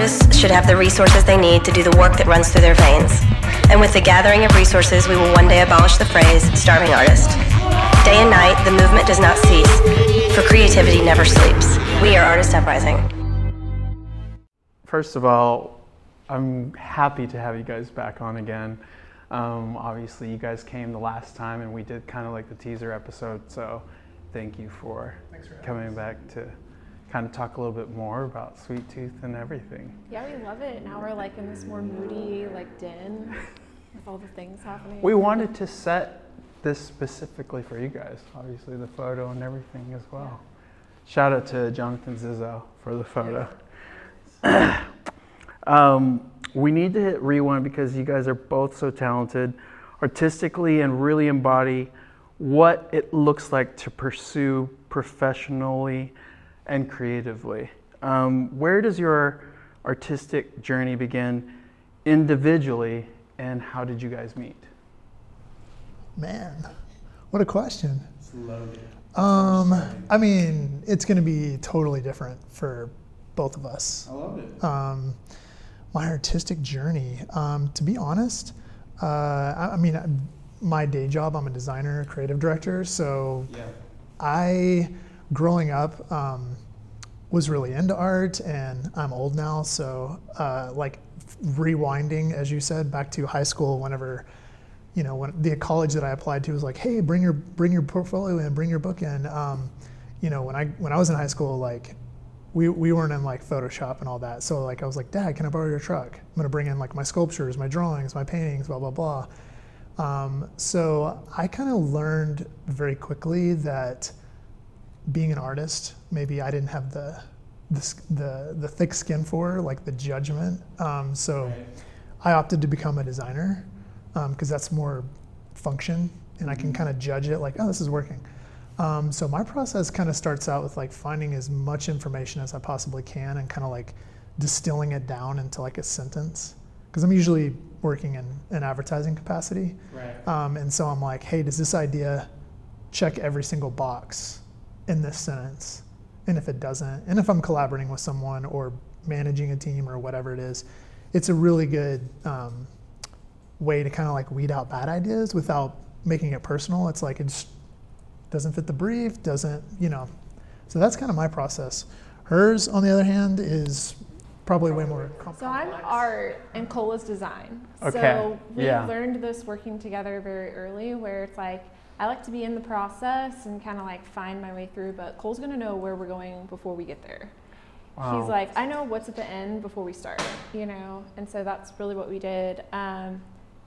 artists should have the resources they need to do the work that runs through their veins. And with the gathering of resources, we will one day abolish the phrase starving artist. Day and night, the movement does not cease, for creativity never sleeps. We are Artist Uprising. First of all, I'm happy to have you guys back on again. Um, obviously, you guys came the last time and we did kind of like the teaser episode, so thank you for, for coming back to kind of talk a little bit more about Sweet Tooth and everything. Yeah, we love it. Now we're like in this more moody, like den with all the things happening. We wanted to set this specifically for you guys, obviously the photo and everything as well. Shout out to Jonathan Zizzo for the photo. um, we need to hit rewind because you guys are both so talented artistically and really embody what it looks like to pursue professionally and creatively. Um, where does your artistic journey begin individually, and how did you guys meet? Man, what a question. Um, I mean, it's going to be totally different for both of us. I love it. Um, my artistic journey, um, to be honest, uh, I, I, mean, my day job, I'm a designer, creative director. So yeah. I, growing up, um, was really into art and I'm old now. So, uh, like, rewinding, as you said, back to high school, whenever you know, when the college that I applied to was like, hey, bring your bring your portfolio in, bring your book in. Um, you know, when I when I was in high school, like we, we weren't in like Photoshop and all that. So like I was like, Dad, can I borrow your truck? I'm gonna bring in like my sculptures, my drawings, my paintings, blah blah blah. Um, so I kind of learned very quickly that being an artist, maybe I didn't have the the the, the thick skin for like the judgment. Um, so right. I opted to become a designer because um, that's more function, and I can mm-hmm. kind of judge it like, oh, this is working. Um, so my process kind of starts out with like finding as much information as I possibly can and kind of like distilling it down into like a sentence. Because I'm usually working in an advertising capacity. Right. Um, and so I'm like, hey, does this idea check every single box in this sentence? And if it doesn't, and if I'm collaborating with someone or managing a team or whatever it is, it's a really good um, way to kind of like weed out bad ideas without making it personal. It's like it just doesn't fit the brief, doesn't, you know. So that's kind of my process. Hers, on the other hand, is probably way more complex. So I'm art and Cole's design. Okay. So we yeah. learned this working together very early where it's like I like to be in the process and kind of like find my way through, but Cole's gonna know where we're going before we get there. Wow. He's like, I know what's at the end before we start, you know? And so that's really what we did. Um,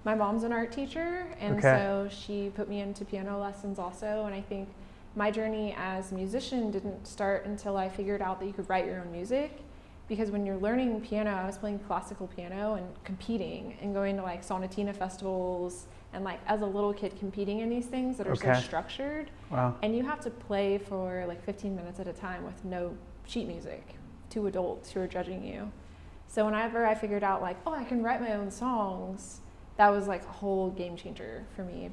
my mom's an art teacher, and okay. so she put me into piano lessons also. And I think my journey as a musician didn't start until I figured out that you could write your own music. Because when you're learning piano, I was playing classical piano and competing and going to like sonatina festivals and like as a little kid competing in these things that are okay. so structured. Wow. And you have to play for like 15 minutes at a time with no sheet music, two adults who are judging you. So whenever I figured out like, oh, I can write my own songs, that was like a whole game changer for me.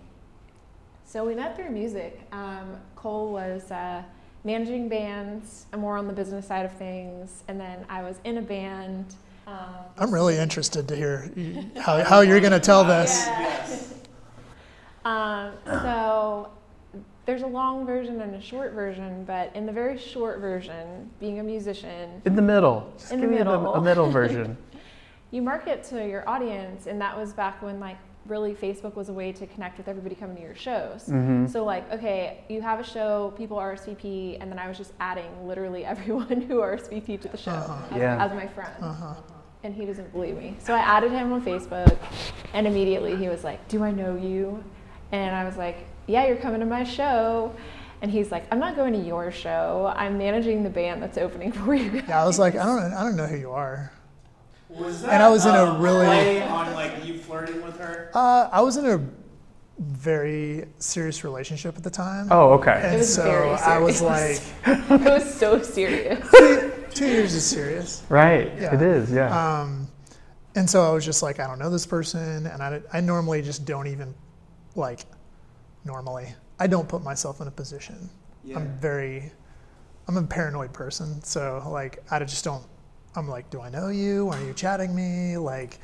So we met through music. Um, Cole was uh, managing bands, and more on the business side of things, and then I was in a band. Um, I'm really interested to hear how, how you're going to tell this. Yes. Um, so there's a long version and a short version, but in the very short version, being a musician. In the middle. Just in give the me. A, a middle version. you market to your audience, and that was back when like really Facebook was a way to connect with everybody coming to your shows. Mm-hmm. So like, okay, you have a show, people RSVP, and then I was just adding literally everyone who RSVP to the show uh-huh. as, yeah. as, my friend. Uh-huh. And he doesn't believe me. So I added him on Facebook, and immediately he was like, "Do I know you?" And I was like, "Yeah, you're coming to my show." And he's like, "I'm not going to your show. I'm managing the band that's opening for you." Yeah, I was like, "I don't, I don't know who you are." Was that and I was in a really on like you flirting with her? Uh, I was in a very serious relationship at the time. Oh, okay. And it was so very serious. I was like, it was so serious. two, two years is serious. Right. Yeah. It is. Yeah. Um, and so I was just like, I don't know this person, and I, I normally just don't even like. Normally, I don't put myself in a position. Yeah. I'm very, I'm a paranoid person, so like I just don't I'm like, do I know you? Are you chatting me? Like,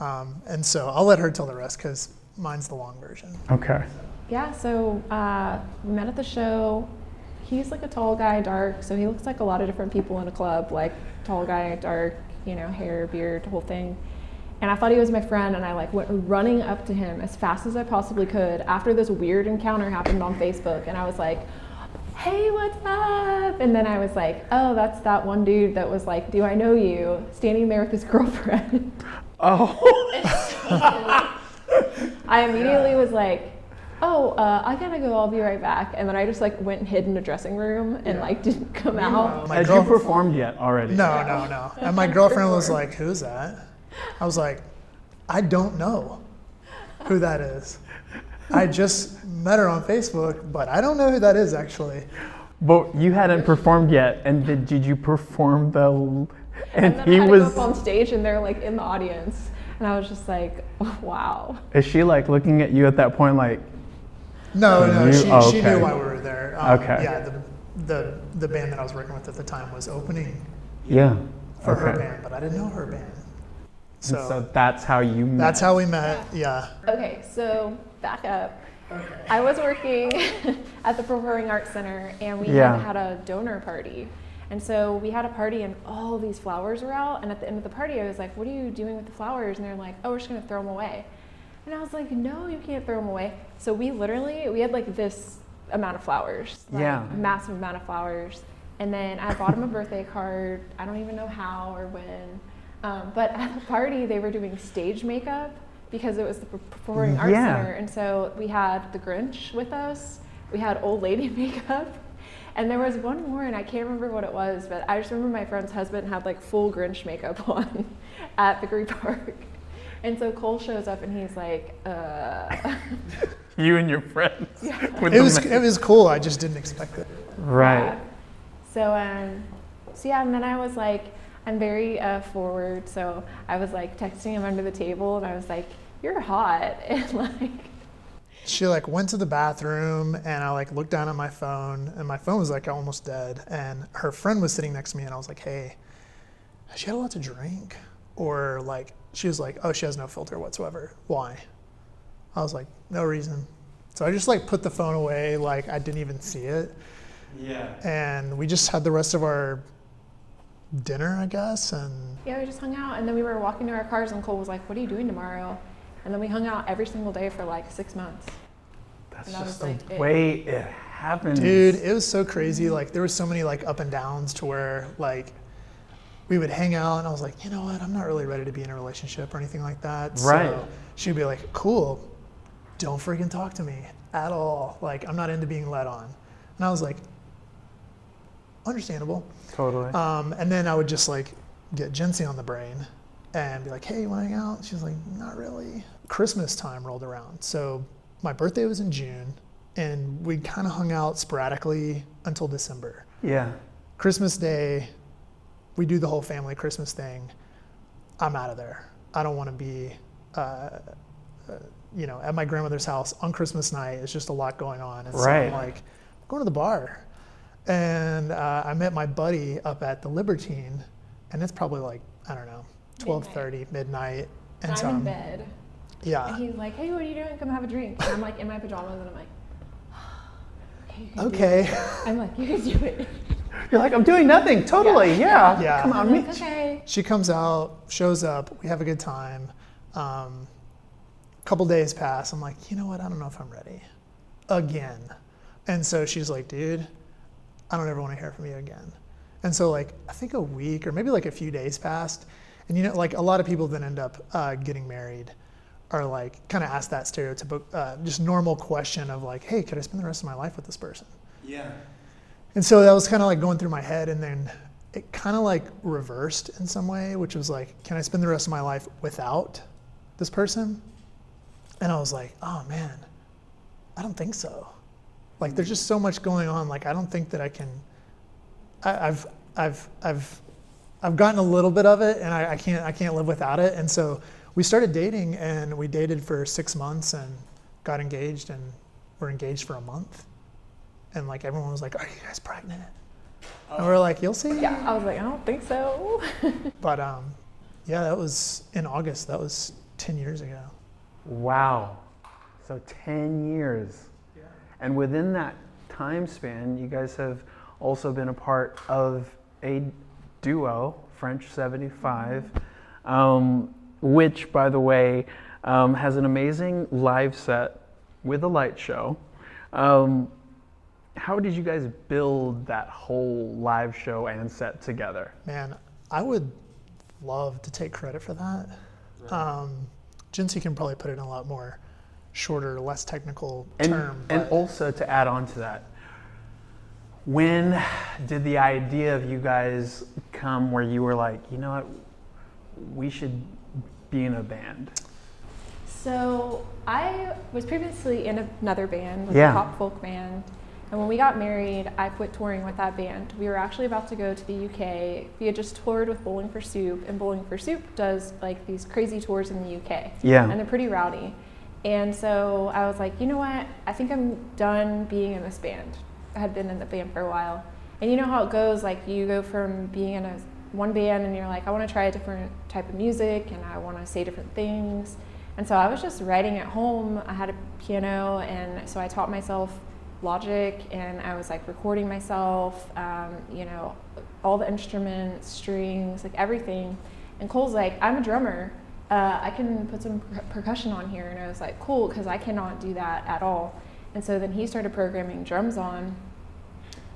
um, and so I'll let her tell the rest because mine's the long version. Okay. Yeah, so uh, we met at the show. He's like a tall guy, dark, so he looks like a lot of different people in a club, like tall guy, dark, you know, hair, beard, whole thing. And I thought he was my friend, and I like went running up to him as fast as I possibly could after this weird encounter happened on Facebook, and I was like, "Hey, what's up?" And then I was like, "Oh, that's that one dude that was like, do I know you?" Standing there with his girlfriend. Oh. I immediately was like, "Oh, uh, I gotta go. I'll be right back." And then I just like went and hid in a dressing room and like didn't come out. My Had you performed yet already? No, no, no. And my girlfriend was like, "Who's that?" I was like, "I don't know who that is. I just met her on Facebook, but I don't know who that is actually." But you hadn't performed yet, and did, did you perform the? And, And then he I had was. to go up on stage and they're like in the audience. And I was just like, wow. Is she like looking at you at that point, like? No, no, You- she, oh, she okay. knew why we were there. Um, Okay. Yeah, the, the the band that I was working with at the time was opening Yeah. for her band, but I didn't know her band. And So, so that's how you met. that's how we met. Yeah. Okay, so back up. Okay. I was working at the Performing Arts Center and we Yeah. had had a donor party. And so we had a party and all these flowers were out. And at the end of the party, I was like, What are you doing with the flowers? And they're like, Oh, we're just going to throw them away. And I was like, No, you can't throw them away. So we literally, we had like this amount of flowers. Like, Yeah. Massive amount of flowers. And then I bought him a birthday card. I don't even know how or when. Um, but at the party, they were doing stage makeup because it was the Performing Arts Yeah. Center. And so we had the Grinch with us. We had old lady makeup. And there was one more, and I can't remember what it was, but I just remember my friend's husband had like full Grinch makeup on at Vickery Park. And so Cole shows up and he's like, uh, you and your friends. with It was it was cool. I just didn't expect it. right. So, um, so yeah, and then I was like, I'm very uh, forward, so I was like texting him under the table, and I was like, "You're hot," and like, She like went to the bathroom and I like looked down at my phone and my phone was like almost dead and her friend was sitting next to me and I was like, "Hey, has she had a lot to drink?" Or like she was like, "Oh, she has no filter whatsoever. Why?" I was like, "No reason." So I just like put the phone away like I didn't even see it. Yeah. And we just had the rest of our dinner, I guess, and yeah, we just hung out, and then we were walking to our cars, and Cole was like, "What are you doing tomorrow?" And then we hung out every single day for like six months. That's that just the like, it. way it happens. Dude, it was so crazy. Like there was so many like up and downs to where like we would hang out and I was like, you know what, I'm not really ready to be in a relationship or anything like that. Right. So she'd be like, cool, don't freaking talk to me at all. Like I'm not into being led on. And I was like, understandable. Totally. Um, and then I would just like get Jency on the brain and be like, hey, you want to hang out? She's like, not really. Christmas time rolled around. So my birthday was in June and we kind of hung out sporadically until December. yeah. Christmas Day, we do the whole family Christmas thing. I'm out of there. I don't want to be, uh, uh, you know, at my grandmother's house on Christmas night. It's just a lot going on. And so Right. I'm like, I'm going to the bar. And uh, I met my buddy up at the Libertine, and it's probably like, I don't know, 12.30, midnight. And And so I'm in bed, and yeah. he's like, "Hey, what are you doing? Come have a drink." And I'm like in my pajamas, and I'm like, "Okay, you can do Okay. it." I'm like, "You can do it." You're like, I'm doing nothing. Totally. Yeah. Yeah. Come on, me. like, "Okay." She comes out, shows up, we have a good time. Um, couple days pass. I'm like, you know what? I don't know if I'm ready. Again. And so she's like, dude, I don't ever want to hear from you again. And so, like, I think a week or maybe like a few days passed. And, you know, like a lot of people then end up uh, getting married are like, kind of ask that stereotypical, uh, just normal question of like, hey, could I spend the rest of my life with this person? Yeah. And so that was kind of like going through my head, and then it kind of like reversed in some way, which was like, can I spend the rest of my life without this person? And I was like, oh man, I don't think so. Like, there's just so much going on. Like, I don't think that I can. I, I've, I've, I've, I've gotten a little bit of it, and I, I can't, I can't live without it. And so we started dating, and we dated for six months, and got engaged, and we're engaged for a month and like everyone was like, "Are you guys pregnant?" And we're like, you'll see. Yeah, I was like, I don't think so. But um, yeah, that was in August. That was 10 years ago. Wow. So 10 years. And within that time span, you guys have also been a part of a duo, French 75, um, which, by the way, um, has an amazing live set with a light show. Um, how did you guys build that whole live show and set together? Man, I would love to take credit for that. Um, Jency can probably put it in a lot more shorter, less technical And, term. and but- also to add on to that, when did the idea of you guys come where you were like, you know what, we should be in a band? So I was previously in another band, with Yeah. a pop folk band. And when we got married, I quit touring with that band. We were actually about to go to the UK. We had just toured with Bowling for Soup, and Bowling for Soup does like these crazy tours in the UK. Yeah. And they're pretty rowdy. And so I was like, you know what? I think I'm done being in this band. I had been in the band for a while. And you know how it goes, like you go from being in a one band and you're like, I want to try a different type of music and I want to say different things. And so I was just writing at home. I had a piano, and so I taught myself Logic, and I was like recording myself, um, you know, all the instruments, strings, like everything. And Cole's like, I'm a drummer. Uh, I can put some per- percussion on here. And I was like, cool, because I cannot do that at all. And so then he started programming drums on.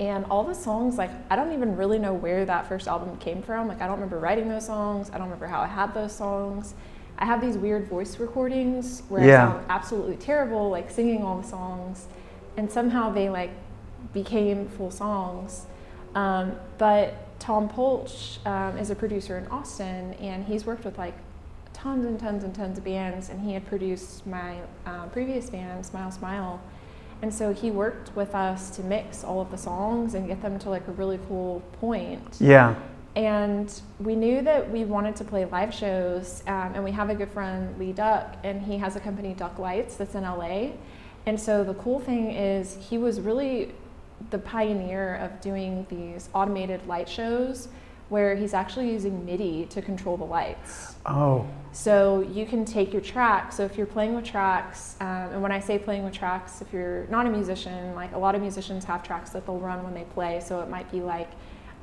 And all the songs, like, I don't even really know where that first album came from. Like, I don't remember writing those songs. I don't remember how I had those songs. I have these weird voice recordings where Yeah. I sound absolutely terrible, like singing all the songs. And somehow they, like, became full songs. Um, but Tom Polch um, is a producer in Austin, and he's worked with, like, tons and tons and tons of bands. And he had produced my uh, previous band, Smile Smile. And so he worked with us to mix all of the songs and get them to like a really cool point. Yeah. And we knew that we wanted to play live shows. Um, and we have a good friend, Lee Duck, and he has a company, Duck Lights, that's in LA. And so the cool thing is, he was really the pioneer of doing these automated light shows where he's actually using MIDI to control the lights. Oh, So you can take your tracks. So if you're playing with tracks, um, and when I say playing with tracks, if you're not a musician, like a lot of musicians have tracks that they'll run when they play. So it might be like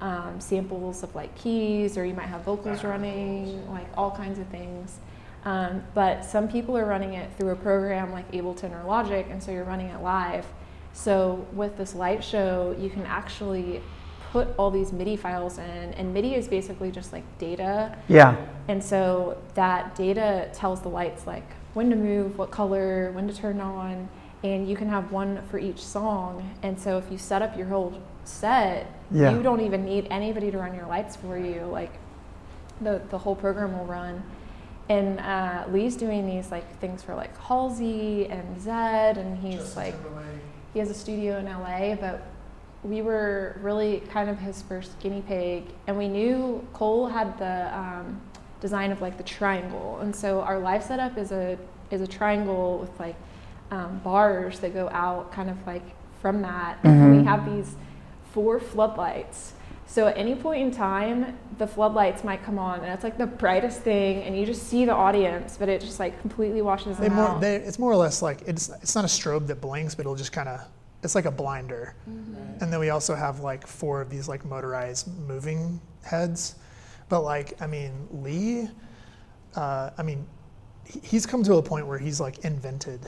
um, samples of like keys, or you might have vocals running, like all kinds of things. Um, but some people are running it through a program like Ableton or Logic, and so you're running it live. So with this light show, you can actually put all these MIDI files in, and MIDI is basically just like data yeah. and so that data tells the lights like when to move, what color, when to turn on, and you can have one for each song. And so if you set up your whole set, Yeah. you don't even need anybody to run your lights for you. Like the the whole program will run. And uh, Lee's doing these like things for like Halsey and Zedd, and he's like he has a studio in LA, but we were really kind of his first guinea pig, and we knew Cole had the um, design of like the triangle, and so our live setup is a is a triangle with like um, bars that go out kind of like from that, and we have these four floodlights. So at any point in time, the floodlights might come on, and it's like the brightest thing, and you just see the audience, but it just like completely washes them more, out. they, it's more or less like it's it's not a strobe that blinks, but it'll just kind of it's like a blinder. And then we also have like four of these like motorized moving heads. But like I mean Lee, uh, I mean he's come to a point where he's like invented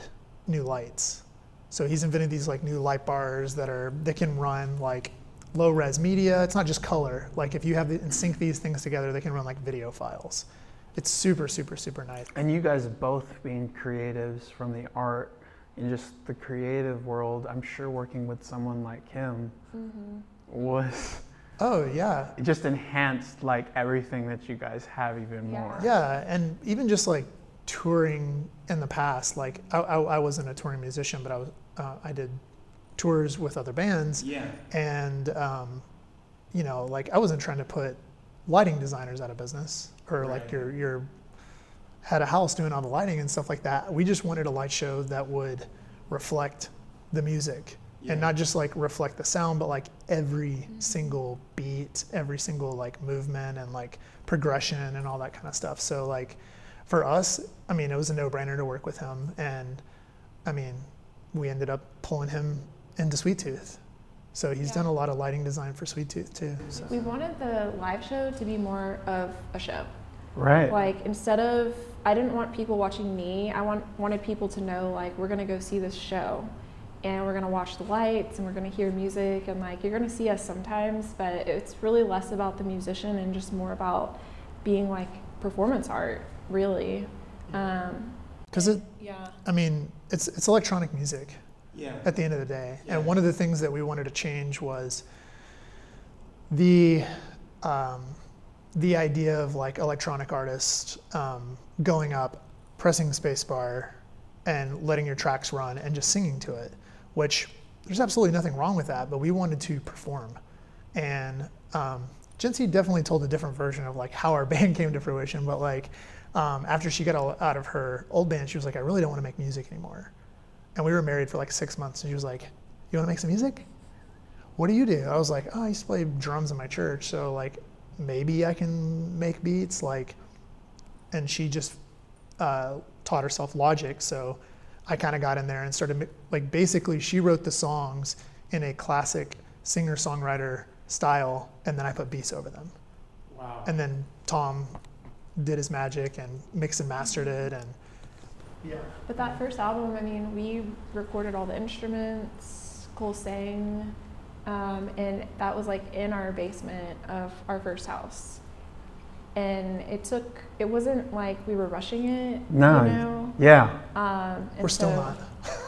new lights. So he's invented these like new light bars that are that can run like low res media. It's not just color. Like if you have the, and sync these things together, they can run like video files. It's super super super nice. And you guys both being creatives from the art and just the creative world, I'm sure working with someone like him was Oh yeah, it just enhanced like everything that you guys have even Yeah. more. Yeah, and even just like touring in the past, like I, I, I wasn't a touring musician, but I was uh, I did tours with other bands, Yeah. and um, you know, like I wasn't trying to put lighting designers out of business or like Right. your your had a house doing all the lighting and stuff like that. We just wanted a light show that would reflect the music and not just like reflect the sound, but like every Mm-hmm. single beat, every single like movement and like progression and all that kind of stuff. So like for us, I mean, it was a no-brainer to work with him, and I mean, we ended up pulling him into Sweet Tooth. So he's Yeah. done a lot of lighting design for Sweet Tooth too. So. We wanted the live show to be more of a show. Right. Like instead of, I didn't want people watching me. I want wanted people to know like we're gonna go see this show, and we're gonna watch the lights and we're gonna hear music and like you're gonna see us sometimes, but it's really less about the musician and just more about being like performance art, really. Um, Because it, yeah. I mean, it's it's electronic music. Yeah. at the end of the day. Yeah. And one of the things that we wanted to change was the um, the idea of like electronic artists um, going up, pressing spacebar, and letting your tracks run and just singing to it. Which there's absolutely nothing wrong with that, but we wanted to perform. And um, Jency definitely told a different version of like how our band came to fruition. But like um, after she got out of her old band, she was like, I really don't want to make music anymore. And we were married for like six months, and she was like, "You want to make some music? What do you do?" I was like, "Oh, I used to play drums in my church, so like maybe I can make beats." Like, and she just uh, taught herself Logic, so I kind of got in there and started like basically she wrote the songs in a classic singer-songwriter style, and then I put beats over them, Wow. and then Tom did his magic and mixed and mastered it, and yeah. But that first album, I mean, we recorded all the instruments, Cole sang, um, and that was like in our basement of our first house. And it took, it wasn't like we were rushing it, No. you know? Yeah. Um, and We're still not.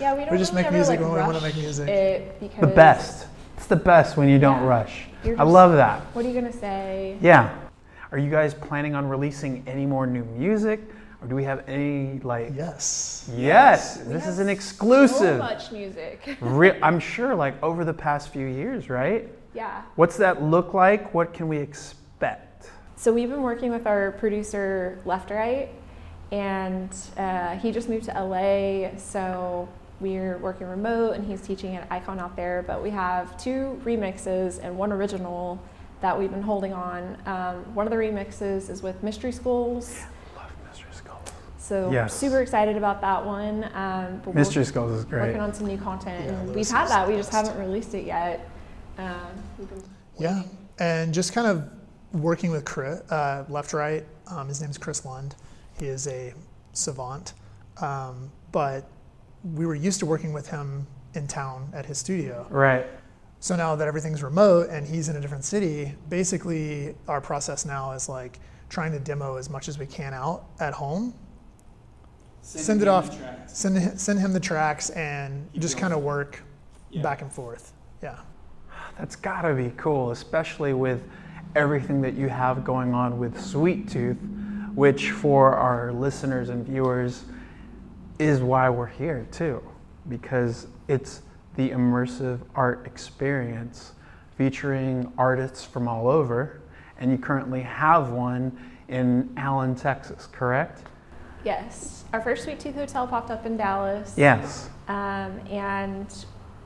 Yeah, we don't We just really make ever, music like, when we wanna make music. It because The best. It's the best when you don't Yeah. rush. You're I love that. What are you gonna say? Yeah. Are you guys planning on releasing any more new music? Or do we have any, like. Yes. Yes. We This have is an exclusive. So exclusive. much music. Re- I'm sure, like, over the past few years, right? yeah. What's that look like? What can we expect? So we've been working with our producer Left Right, and uh, he just moved to LA. So we're working remote, and he's teaching at Icon out there. But we have two remixes and one original that we've been holding on. Um, one of the remixes is with Mystery Skulls. Love Mystery Skulls. So Yes. super excited about that one. Um, but Mystery we're Skulls is great. working on some new content, Yeah, and we've had that. We just haven't released it yet. Um, been Yeah. And just kind of working with Chris, uh, Left Right. Um, his name's Chris Lund. He is a savant. Um, but we were used to working with him in town at his studio. Right. So now that everything's remote and he's in a different city, basically our process now is like trying to demo as much as we can out at home send it off. send send him the tracks and He just kind of work Yeah. back and forth. Yeah. That's gotta be cool, especially with everything that you have going on with Sweet Tooth, which for our listeners and viewers is why we're here too, because it's the immersive art experience featuring artists from all over, and you currently have one in Allen, Texas, correct? Yes, our first Sweet Tooth Hotel popped up in Dallas. Yes. Um, and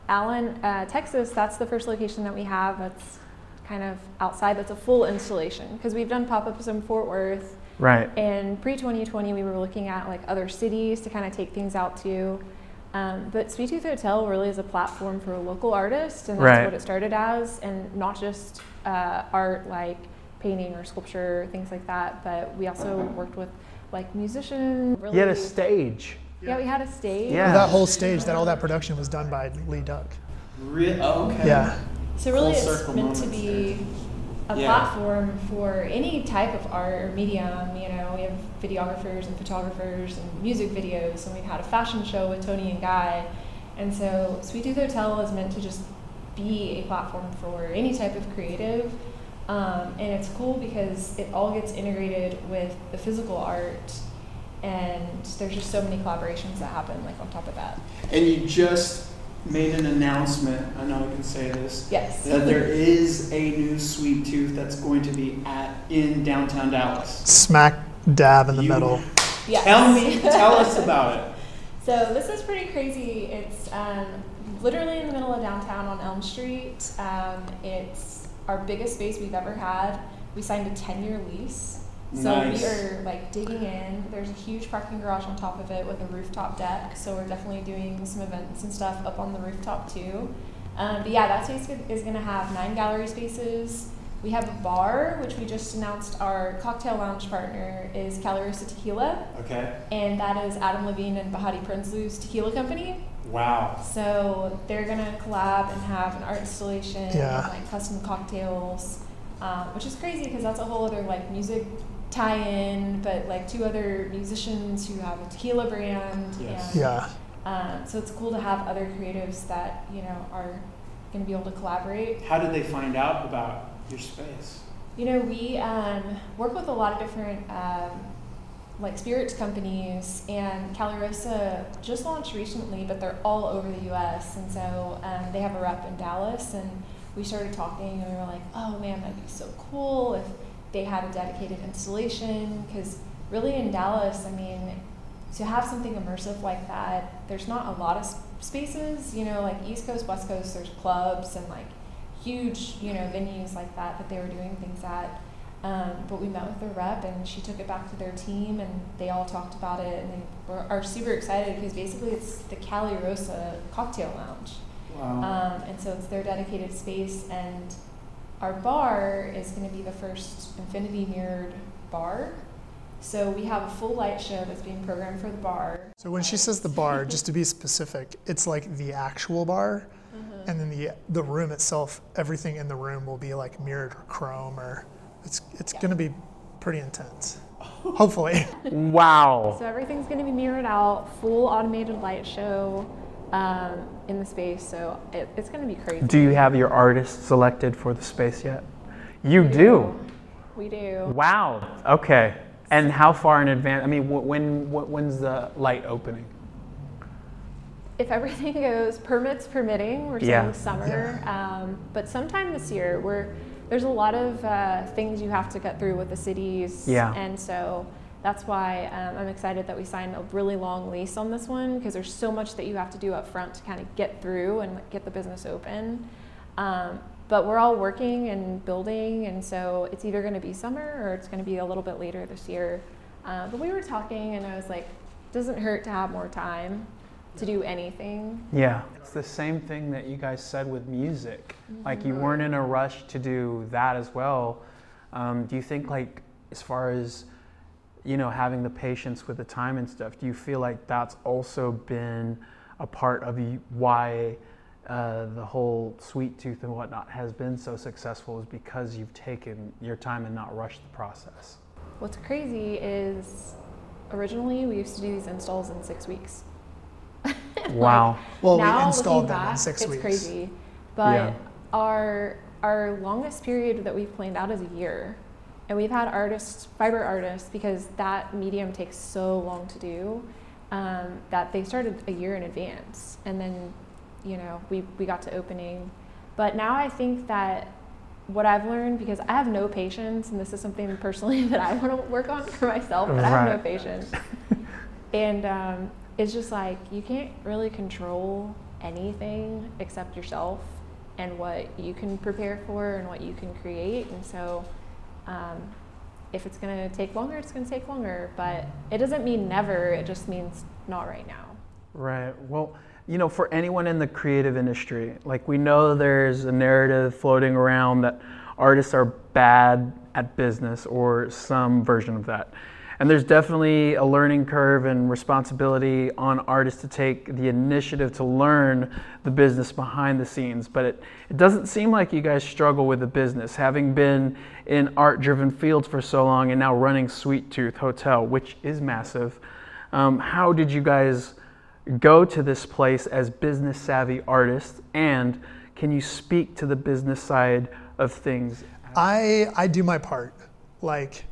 Allen, uh, Texas, that's the first location that we have that's kind of outside, that's a full installation. Because we've done pop ups in Fort Worth. Right. And pre 2020, we were looking at like other cities to kind of take things out to. Um, but Sweet Tooth Hotel really is a platform for local artists, and that's Right. what it started as, and not just uh, art like painting or sculpture, things like that. But we also worked with like musicians. Really, You had a stage. yeah, we had a stage. Yeah. That whole stage, that all that production was done by Lee Duck. Re- oh, okay. Yeah. So really, Full it's meant to moments be a Yeah. platform for any type of art or medium. You know, we have videographers and photographers and music videos, and we've had a fashion show with Toni and Guy. And so, Sweet Tooth Hotel is meant to just be a platform for any type of creative. Um, and it's cool because it all gets integrated with the physical art, and there's just so many collaborations that happen like on top of that. And you just made an announcement. I know I can say this. Yes. That there is a new Sweet Tooth that's going to be at in downtown Dallas. Smack dab in the You- middle. Yes. Tell me, tell us about it. So this is pretty crazy. It's um, literally in the middle of downtown on Elm Street. Um, it's our biggest space we've ever had. We signed a 10 year lease. So Nice. we are like digging in. There's a huge parking garage on top of it with a rooftop deck. So we're definitely doing some events and stuff up on the rooftop too. Um, but yeah, that space is going to have nine gallery spaces. We have a bar, which we just announced our cocktail lounge partner is Calirosa Tequila, Okay. and that is Adam Levine and Behati Prinsloo's tequila company. Wow. So they're gonna collab and have an art installation Yeah. and like custom cocktails, um, which is crazy because that's a whole other like music tie-in, but like two other musicians who have a tequila brand. Yes. And, Yeah. Um, so it's cool to have other creatives that you know are gonna be able to collaborate. How did they find out about your space? You know, we um, work with a lot of different um, like spirits companies, and Calirosa just launched recently, but they're all over the U.S. And so um, they have a rep in Dallas, and we started talking, and we were like, "Oh man, that'd be so cool if they had a dedicated installation." Because really, in Dallas, I mean, to have something immersive like that, there's not a lot of spaces. You know, like East Coast, West Coast, there's clubs and like huge, you know, venues like that that they were doing things at. Um, but we met with the rep, and she took it back to their team, and they all talked about it, and they were, are super excited because basically it's the Calirosa Cocktail Lounge, Wow. um, and so it's their dedicated space, and our bar is going to be the first infinity mirrored bar. So we have a full light show that's being programmed for the bar. So when she says the bar, just to be specific, it's like the actual bar, Mm-hmm. and then the the room itself, everything in the room will be like mirrored or chrome, or it's it's Yeah. gonna be pretty intense. Hopefully. Wow. So everything's going to be mirrored out, full automated light show um, in the space. So it, it's going to be crazy. Do you have your artist selected for the space yet? You do. We do. Wow. Okay. And how far in advance? I mean, wh- when when's the light opening? If everything goes permits permitting, we're saying Yeah. summer. Um, but sometime this year, we're there's a lot of uh, things you have to cut through with the cities. Yeah. And so that's why um, I'm excited that we signed a really long lease on this one because there's so much that you have to do up front to kind of get through and get the business open. Um, but we're all working and building, and so it's either going to be summer or it's going to be a little bit later this year. Uh, but we were talking, and I was like, doesn't hurt to have more time to do anything. Yeah. It's the same thing that you guys said with music. Like you weren't in a rush to do that as well. Um, do you think like as far as you know having the patience with the time and stuff, do you feel like that's also been a part of why uh, the whole sweet tooth and whatnot has been so successful is because you've taken your time and not rushed the process. What's crazy is originally we used to do these installs in six weeks. Wow. Well, now, we installed looking them in back, six it's weeks. crazy. But Yeah. our our longest period that we've planned out is a year. And we've had artists, fiber artists, because that medium takes so long to do, um, that they started a year in advance. And then, you know, we, we got to opening. But now I think that what I've learned, because I have no patience, and this is something personally that I want to work on for myself, but I have no patience. and um, it's just like you can't really control anything except yourself and what you can prepare for and what you can create. And so, um, if it's going to take longer, it's going to take longer. But it doesn't mean never, it just means not right now. Right. Well, you know, for anyone in the creative industry, like we know there's a narrative floating around that artists are bad at business or some version of that. And there's definitely a learning curve and responsibility on artists to take the initiative to learn the business behind the scenes. But it, it doesn't seem like you guys struggle with the business, having been in art driven fields for so long and now running Sweet Tooth Hotel, which is massive. Um, how did you guys go to this place as business savvy artists? And can you speak to the business side of things? I I do my part, like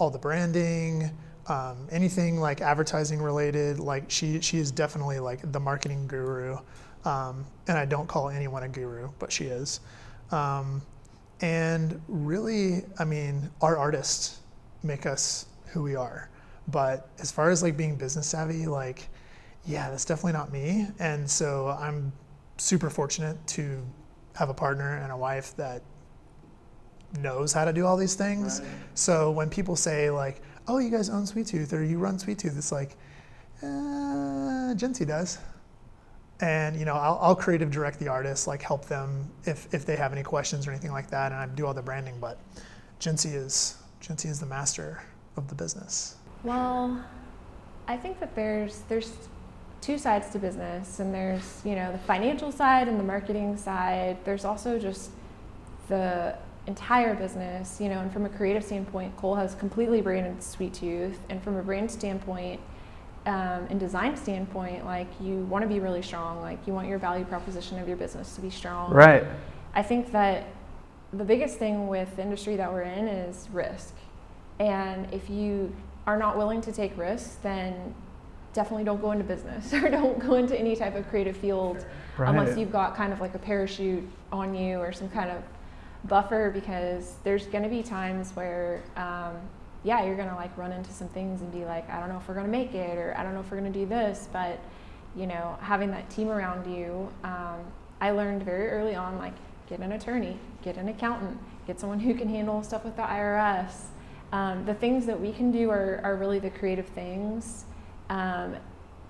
all the branding, um, anything like advertising related. Like she she is definitely like the marketing guru, um, and I don't call anyone a guru, but she is. Um, and really, I mean, our artists make us who we are. But as far as like being business savvy, like, yeah, that's definitely not me. And so I'm super fortunate to have a partner and a wife that knows how to do all these things. Right. So when people say like, "Oh, you guys own Sweet Tooth or you run Sweet Tooth," it's like, uh, Jency does. And you know, I'll, I'll, creative direct the artists, like help them if, if they have any questions or anything like that, and I do all the branding. But Jency is Jency is the master of the business. Well, I think that there's there's two sides to business and there's you know the financial side and the marketing side there's also just the entire business you know and from a creative standpoint cole has completely branded sweet tooth. And from a brand standpoint um, and design standpoint like you want to be really strong. Like you want your value proposition of your business to be strong. Right. I think that the biggest thing with the industry that we're in is risk. And if you are not willing to take risks then definitely don't go into business or don't go into any type of creative field right. unless you've got kind of like a parachute on you or some kind of buffer because there's going to be times where um, yeah you're going to like run into some things and be like i don't know if we're going to make it or i don't know if we're going to do this but you know having that team around you um, i learned very early on like get an attorney get an accountant get someone who can handle stuff with the irs um, the things that we can do are, are really the creative things um,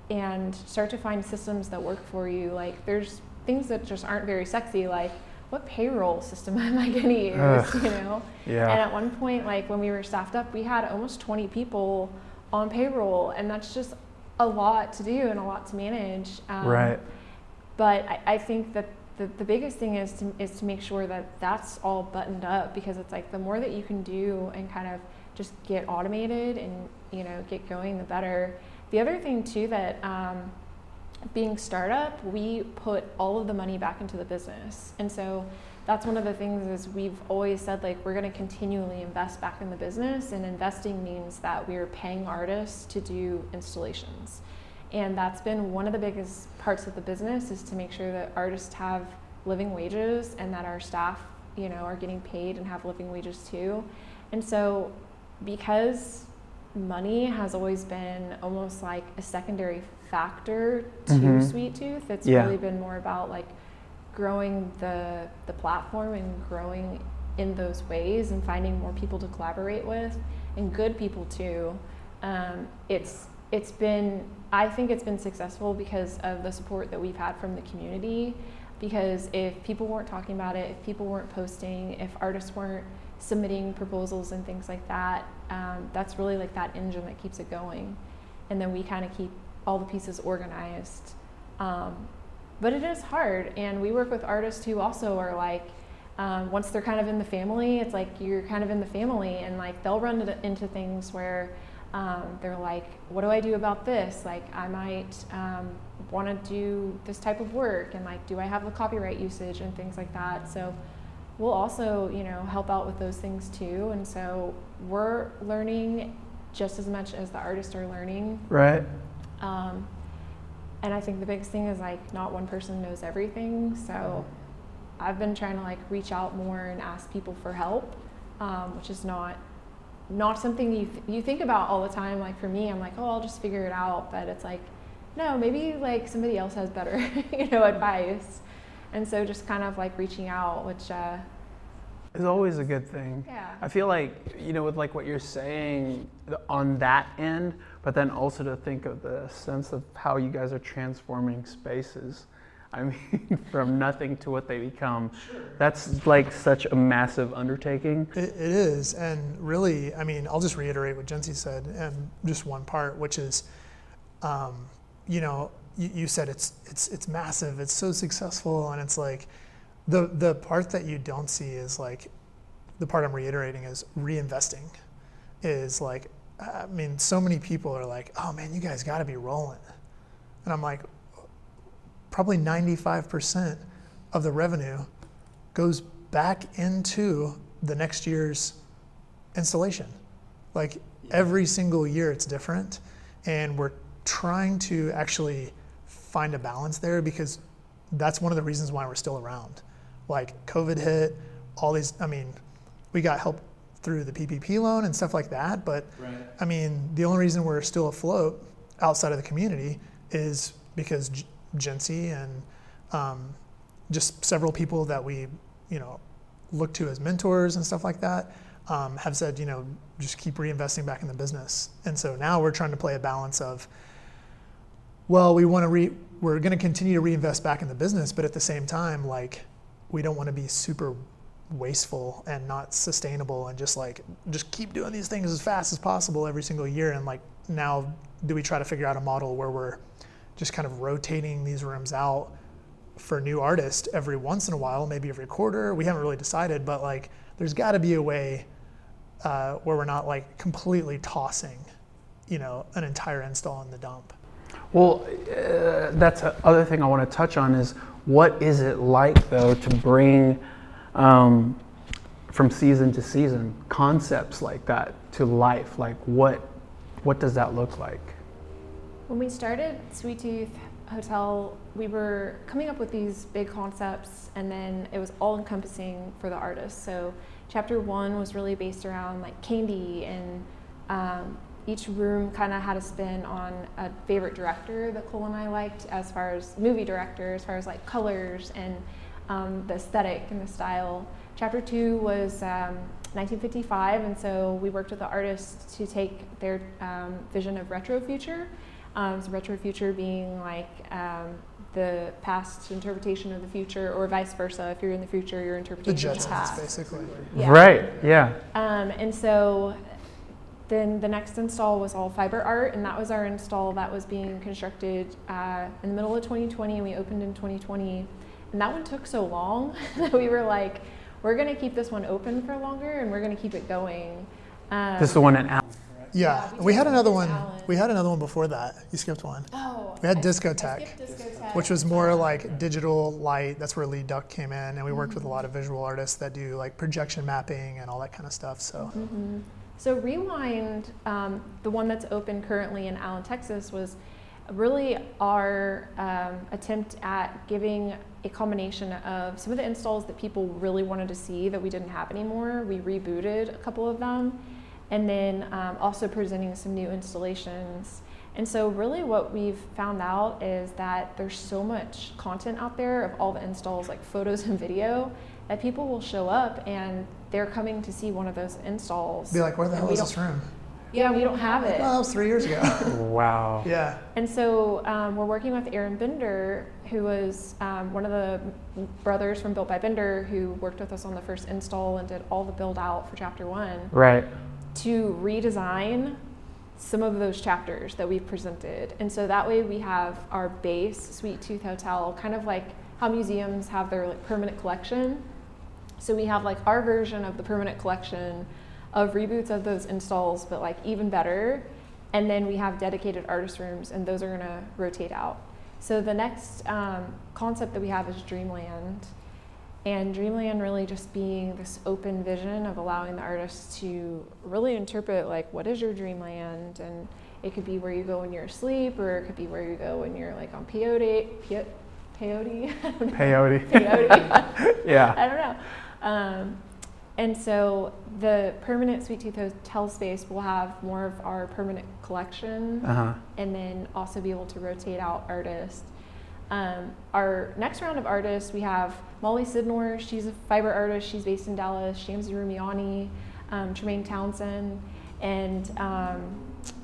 and start to find systems that work for you. Like there's things that just aren't very sexy, like what payroll system am I going to use? Ugh. You know. Yeah. And at one point, like when we were staffed up, we had almost 20 people on payroll, and that's just a lot to do and a lot to manage. Um, right. But I, I think that the, the biggest thing is to, is to make sure that that's all buttoned up because it's like the more that you can do and kind of just get automated and you know get going, the better. The other thing too that um, being startup, we put all of the money back into the business, and so that's one of the things is we've always said like we're going to continually invest back in the business, and investing means that we are paying artists to do installations, and that's been one of the biggest parts of the business is to make sure that artists have living wages and that our staff you know are getting paid and have living wages too, and so because money has always been almost like a secondary factor to mm-hmm. Sweet Tooth. It's yeah. really been more about like growing the the platform and growing in those ways and finding more people to collaborate with and good people too. Um, it's it's been I think it's been successful because of the support that we've had from the community. Because if people weren't talking about it, if people weren't posting, if artists weren't submitting proposals and things like that. Um, that's really like that engine that keeps it going. And then we kind of keep all the pieces organized. Um, but it is hard. And we work with artists who also are like, um, once they're kind of in the family, it's like you're kind of in the family, and like they'll run into things where um, they're like, what do I do about this? Like, I might um, want to do this type of work, and like, do I have the copyright usage and things like that? So we'll also, you know, help out with those things too. And so we're learning just as much as the artists are learning. Right. Um, and I think the biggest thing is like not one person knows everything. So I've been trying to like reach out more and ask people for help, um, which is not not something you th- you think about all the time. Like for me, I'm like, oh, I'll just figure it out. But it's like, no, maybe like somebody else has better, you know, advice. And so just kind of like reaching out, which uh, is always a good thing. Yeah. I feel like, you know, with like what you're saying on that end, but then also to think of the sense of how you guys are transforming spaces. I mean, from nothing to what they become. That's like such a massive undertaking. It, it is. And really, I mean, I'll just reiterate what Jency said and just one part, which is, um, you know, you, you said it's it's it's massive. It's so successful, and it's like the the part that you don't see is like the part I'm reiterating is reinvesting. Is like I mean, so many people are like, "Oh man, you guys got to be rolling," and I'm like, probably 95% of the revenue goes back into the next year's installation. Like every single year, it's different, and we're trying to actually find a balance there because that's one of the reasons why we're still around. Like COVID hit, all these, I mean, we got help through the PPP loan and stuff like that, but right. I mean, the only reason we're still afloat outside of the community is because Jency and um, just several people that we, you know, look to as mentors and stuff like that um, have said, you know, just keep reinvesting back in the business. And so now we're trying to play a balance of, well, we want to re, we're going to continue to reinvest back in the business, but at the same time, like, we don't want to be super wasteful and not sustainable and just like just keep doing these things as fast as possible every single year and like now do we try to figure out a model where we're just kind of rotating these rooms out for new artists every once in a while, maybe every quarter. We haven't really decided, but like there's got to be a way uh, where we're not like completely tossing, you know, an entire install in the dump. Well, uh, that's the other thing I want to touch on is what is it like though to bring um, from season to season concepts like that to life? Like what what does that look like? When we started Sweet Tooth Hotel, we were coming up with these big concepts, and then it was all encompassing for the artists. So, chapter one was really based around like candy, and um, each room kind of had a spin on a favorite director that Cole and I liked, as far as movie director, as far as like colors and um, the aesthetic and the style. Chapter two was um, 1955, and so we worked with the artists to take their um, vision of retro future um, so retro future being like um, the past interpretation of the future, or vice versa. If you're in the future, your interpretation the of the past. basically. Yeah. Right. Yeah. Um, and so then the next install was all fiber art, and that was our install that was being constructed uh, in the middle of 2020, and we opened in 2020. And that one took so long that we were like, we're going to keep this one open for longer, and we're going to keep it going. Um, this is the one at yeah, yeah we, we had another one. Allen. We had another one before that. You skipped one. Oh. We had Discotheque, Discotheque, which was more like digital light. That's where Lee Duck came in, and we worked mm-hmm. with a lot of visual artists that do like projection mapping and all that kind of stuff. So. Mm-hmm. So Rewind, um, the one that's open currently in Allen, Texas, was really our um, attempt at giving a combination of some of the installs that people really wanted to see that we didn't have anymore. We rebooted a couple of them and then um, also presenting some new installations. And so, really, what we've found out is that there's so much content out there of all the installs, like photos and video, that people will show up and they're coming to see one of those installs. Be like, where the hell is this room? Yeah, we don't have it. Oh, that was three years ago. wow. Yeah. And so um, we're working with Aaron Bender, who was um, one of the brothers from Built by Bender, who worked with us on the first install and did all the build out for chapter one. Right to redesign some of those chapters that we've presented. And so that way we have our base Sweet Tooth Hotel, kind of like how museums have their like permanent collection. So we have like our version of the permanent collection of reboots of those installs, but like even better. And then we have dedicated artist rooms, and those are gonna rotate out. So the next um, concept that we have is Dreamland. And Dreamland really just being this open vision of allowing the artist to really interpret like what is your dreamland? And it could be where you go when you're asleep or it could be where you go when you're like on peyote pe- peyote? Peyote. Peyote. Yeah. I don't know. Um, and so the permanent sweet tooth hotel space will have more of our permanent collection uh-huh. and then also be able to rotate out artists um, our next round of artists, we have Molly Sidnor. She's a fiber artist. She's based in Dallas. Shamsi Rumiani, um, Tremaine Townsend, and um,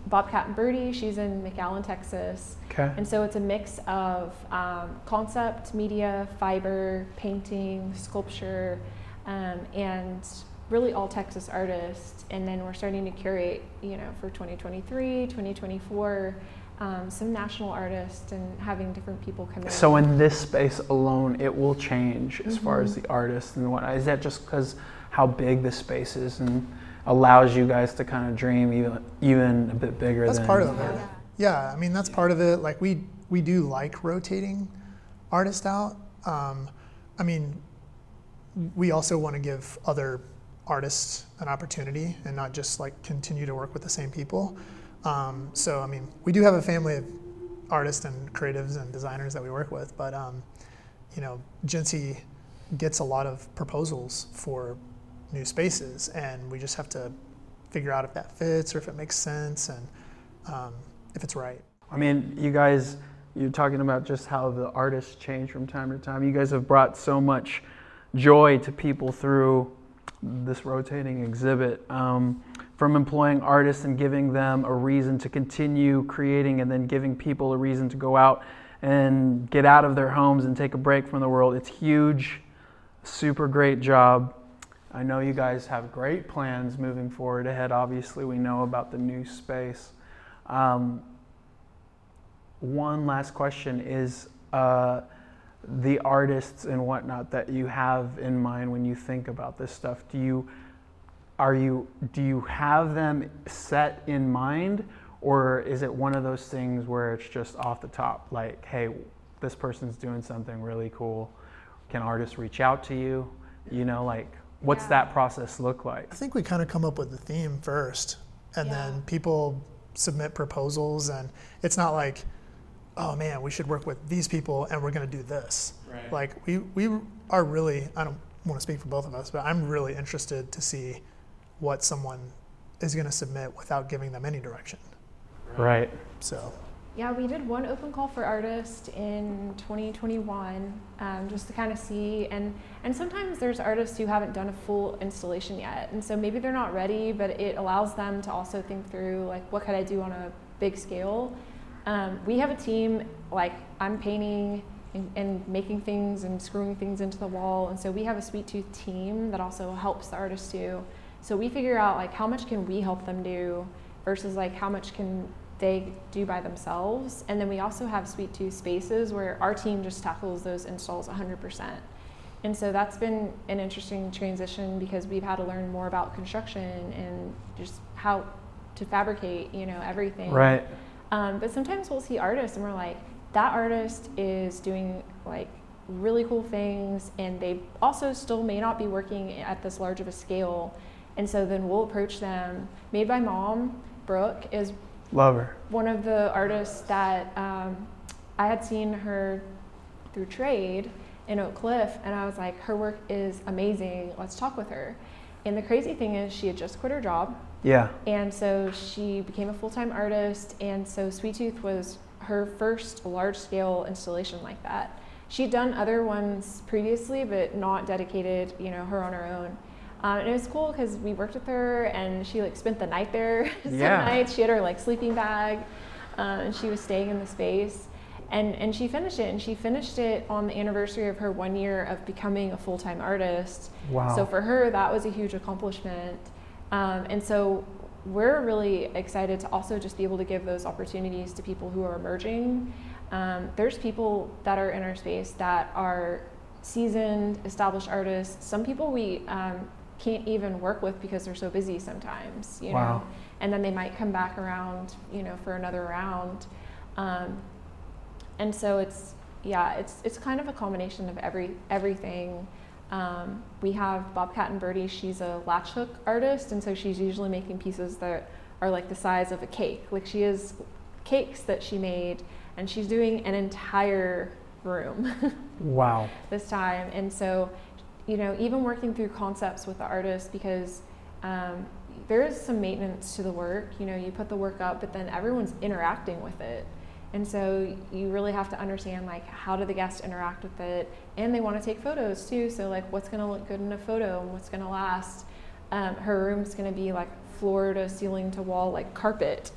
Bobcat and Birdie. She's in McAllen, Texas. Okay. And so it's a mix of um, concept, media, fiber, painting, sculpture, um, and really all Texas artists. And then we're starting to curate, you know, for 2023, 2024 um, some national artists and having different people come in. So in this space alone, it will change as mm-hmm. far as mm-hmm. the artists and what is that just because how big the space is and allows you guys to kind of dream even even a bit bigger. Than That's than, part of it. Yeah. yeah, I mean that's part of it. Like we we do like rotating artists out. Um, I mean, we also want to give other artists an opportunity and not just like continue to work with the same people. Um, so, I mean, we do have a family of artists and creatives and designers that we work with, but, um, you know, Jency gets a lot of proposals for new spaces, and we just have to figure out if that fits or if it makes sense and um, if it's right. I mean, you guys you're talking about just how the artists change from time to time. You guys have brought so much joy to people through this rotating exhibit. Um, from employing artists and giving them a reason to continue creating and then giving people a reason to go out and get out of their homes and take a break from the world. It's huge. Super great job. I know you guys have great plans moving forward ahead. Obviously, we know about the new space. Um, one last question is uh, the artists and whatnot that you have in mind when you think about this stuff. Do you are you do you have them set in mind, or is it one of those things where it's just off the top, like, hey, this person's doing something really cool? Can artists reach out to you? You know, like, what's yeah. that process look like? I think we kind of come up with the theme first, and yeah. then people submit proposals, and it's not like oh man, we should work with these people and we're going to do this. Right. Like we, we are really, I don't want to speak for both of us, but I'm really interested to see what someone is going to submit without giving them any direction. Right. So. Yeah, we did one open call for artists in 2021, um, just to kind of see, and and sometimes there's artists who haven't done a full installation yet, and so maybe they're not ready, but it allows them to also think through like what could I do on a big scale, um, we have a team, like I'm painting and, and, making things and screwing things into the wall. And so we have a Sweet Tooth team that also helps the artists too. So we figure out like how much can we help them do versus like how much can they do by themselves. And then we also have Sweet Tooth spaces where our team just tackles those installs 100%. And so that's been an interesting transition because we've had to learn more about construction and just how to fabricate, you know, everything. Right. Um, but sometimes we'll see artists and we're like, that artist is doing like really cool things and they also still may not be working at this large of a scale. And so then we'll approach them. Made by Mom, Brooke is Love her. one of the artists that um, I had seen her through trade in Oak Cliff, and I was like, her work is amazing. Let's talk with her. And the crazy thing is, she had just quit her job. Yeah. And so she became a full time artist, and so Sweet Tooth was her first large scale installation like that. She'd done other ones previously, but not dedicated, you know, her on her own. Um, and it was cool because we worked with her, and she like spent the night there some yeah. nights. She had her like sleeping bag, uh, and she was staying in the space and and she finished it and she finished it on the anniversary of her one year of becoming a full-time artist wow so for her that was a huge accomplishment um, and so we're really excited to also just be able to give those opportunities to people who are emerging um, there's people that are in our space that are seasoned established artists some people we um, can't even work with because they're so busy sometimes you wow. know and then they might come back around you know for another round um, and so it's yeah, it's it's kind of a combination of every everything. Um, we have Bobcat and Birdie. She's a latch hook artist, and so she's usually making pieces that are like the size of a cake. Like she has cakes that she made, and she's doing an entire room. wow. This time, and so you know, even working through concepts with the artist because. Um, there is some maintenance to the work. You know, you put the work up, but then everyone's interacting with it. And so you really have to understand like how do the guests interact with it, and they want to take photos too. So like what's going to look good in a photo and what's going to last. Um, her room's going to be like floor to ceiling to wall like carpet,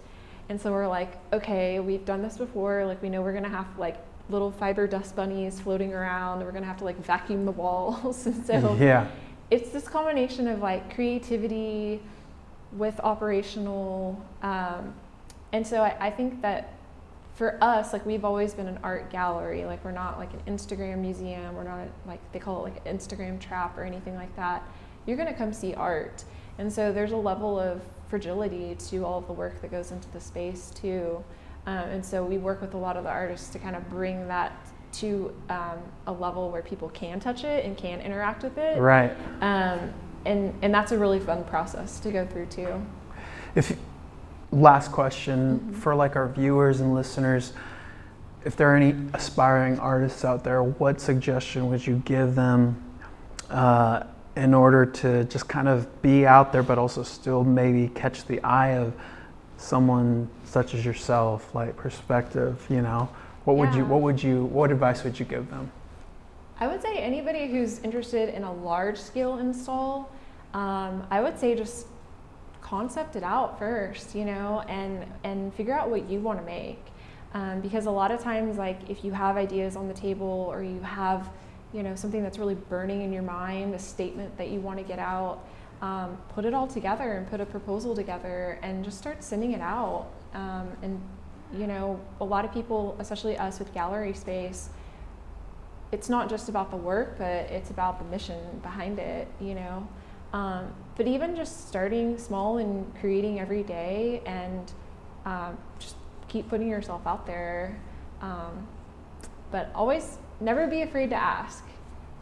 and so we're like, okay, we've done this before. Like we know we're going to have like little fiber dust bunnies floating around. We're going to have to like vacuum the walls, and so yeah, it's this combination of like creativity with operational. Um, and so I, I think that for us, like we've always been an art gallery. Like we're not like an Instagram museum. We're not like they call it like an Instagram trap or anything like that. You're gonna come see art, and so there's a level of fragility to all of the work that goes into the space too. Um, and so we work with a lot of the artists to kind of bring that to um, a level where people can touch it and can interact with it. Right. Um, and and that's a really fun process to go through too. If last question mm-hmm. for like our viewers and listeners if there are any aspiring artists out there what suggestion would you give them uh, in order to just kind of be out there but also still maybe catch the eye of someone such as yourself like perspective you know What would you What would you What advice would you give them? I would say anybody who's interested in a large scale install, um, I would say just concept it out first, you know, and and figure out what you want to make. Um, because a lot of times, like if you have ideas on the table or you have, you know, something that's really burning in your mind, a statement that you want to get out, um, put it all together and put a proposal together and just start sending it out. Um, and you know, a lot of people, especially us with gallery space, it's not just about the work, but it's about the mission behind it, you know. But even just starting small and creating every day and um, just keep putting yourself out there. Um, but always never be afraid to ask.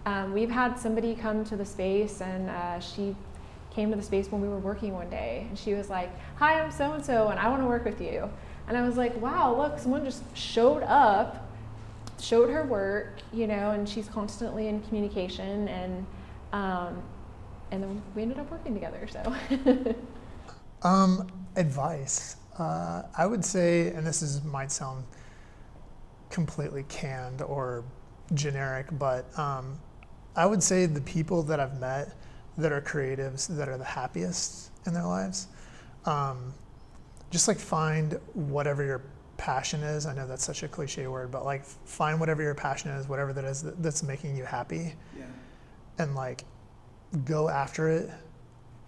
Um, we've had somebody come to the space and uh, she came to the space when we were working one day and she was like, Hi, I'm so and so and I want to work with you. And I was like, Wow, look, someone just showed up showed her work, you know, and she's constantly in communication, and um, and then we ended up working together. So Um, advice. Uh, I would say, and this is might sound completely canned or generic, but um, I would say the people that I've met that are creatives that are the happiest in their lives, um, just like find whatever your passion is. I know that's such a cliche word, but like find whatever your passion is, whatever that is that, that's making you happy, Yeah. and like go after it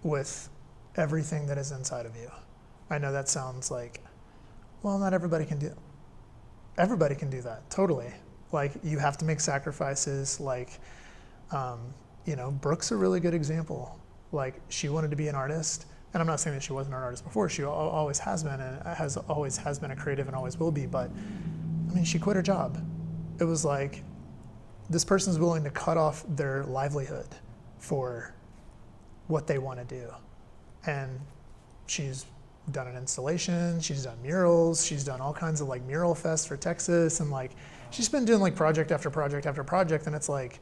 with everything that is inside of you. I know that sounds like, well, not everybody can do. Everybody can do that, totally. Like you have to make sacrifices. Like, um, you know, Brooke's a really good example. Like she wanted to be an artist, and I'm not saying that she wasn't an artist before. She always has been, and has always has been a creative, and always will be. But I mean, she quit her job. It was like this person's willing to cut off their livelihood for what they want to do. And she's done an installation, she's done murals, she's done all kinds of like mural fest for Texas and like she's been doing like project after project after project and it's like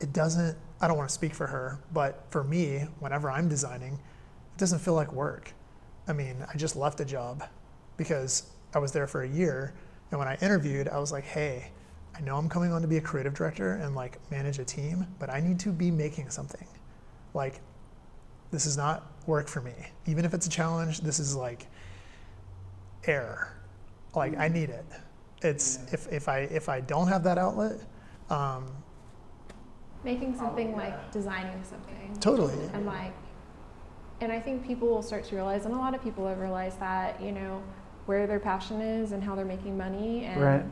it doesn't I don't want to speak for her, but for me, whenever I'm designing, it doesn't feel like work. I mean, I just left a job because I was there for a year and when I interviewed, I was like, "Hey, I know I'm coming on to be a creative director and like manage a team, but I need to be making something. Like, this is not work for me. Even if it's a challenge, this is like air. Like I need it. It's if, if I if I don't have that outlet, um, making something like designing something, totally. and like, and I think people will start to realize, and a lot of people have realized that you know where their passion is and how they're making money, and Right.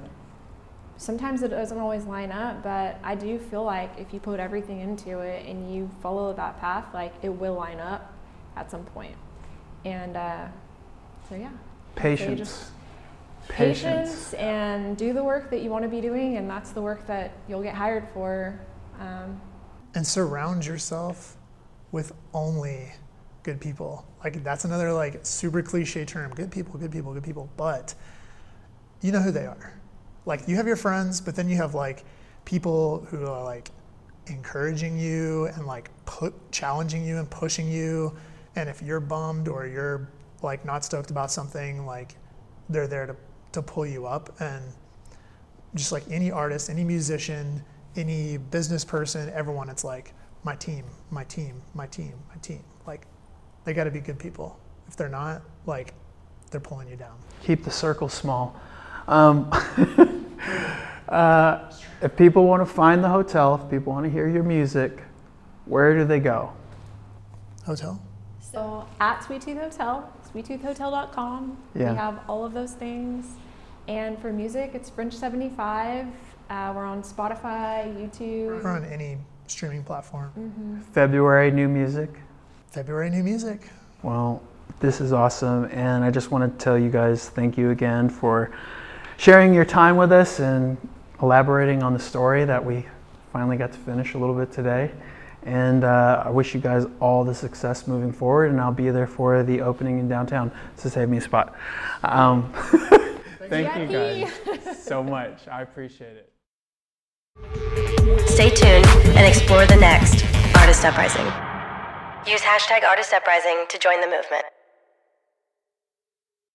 Sometimes it doesn't always line up, but I do feel like if you put everything into it and you follow that path, like it will line up at some point. And uh, so, yeah. Patience. just- Patience. Patience and do the work that you want to be doing, and that's the work that you'll get hired for. Um, and surround yourself with only good people. Like that's another like super cliche term. Good people, good people, good people. But you know who they are. Like you have your friends, but then you have like people who are like encouraging you and like put challenging you and pushing you. And if you're bummed or you're like not stoked about something, like they're there to, to pull you up and just like any artist, any musician, any business person, everyone, it's like my team, my team, my team, my team. Like they got to be good people. If they're not, like they're pulling you down. Keep the circle small. Um, uh, if people want to find the hotel, if people want to hear your music, where do they go? Hotel. so at Sweet Tooth Hotel, sweettoothhotel.com, Yeah. we have all of those things. And for music, it's French 75. Uh, we're on Spotify, YouTube. We're on any streaming platform. Mm-hmm. February, new music. February new music. Well, this is awesome. And I just want to tell you guys thank you again for sharing your time with us and elaborating on the story that we finally got to finish a little bit today. And uh, I wish you guys all the success moving forward. And I'll be there for the opening in downtown to save me a spot. Um, thank you guys so much. I appreciate it. Stay tuned and explore the next Artist Uprising. Use hashtag Artist Uprising to join the movement.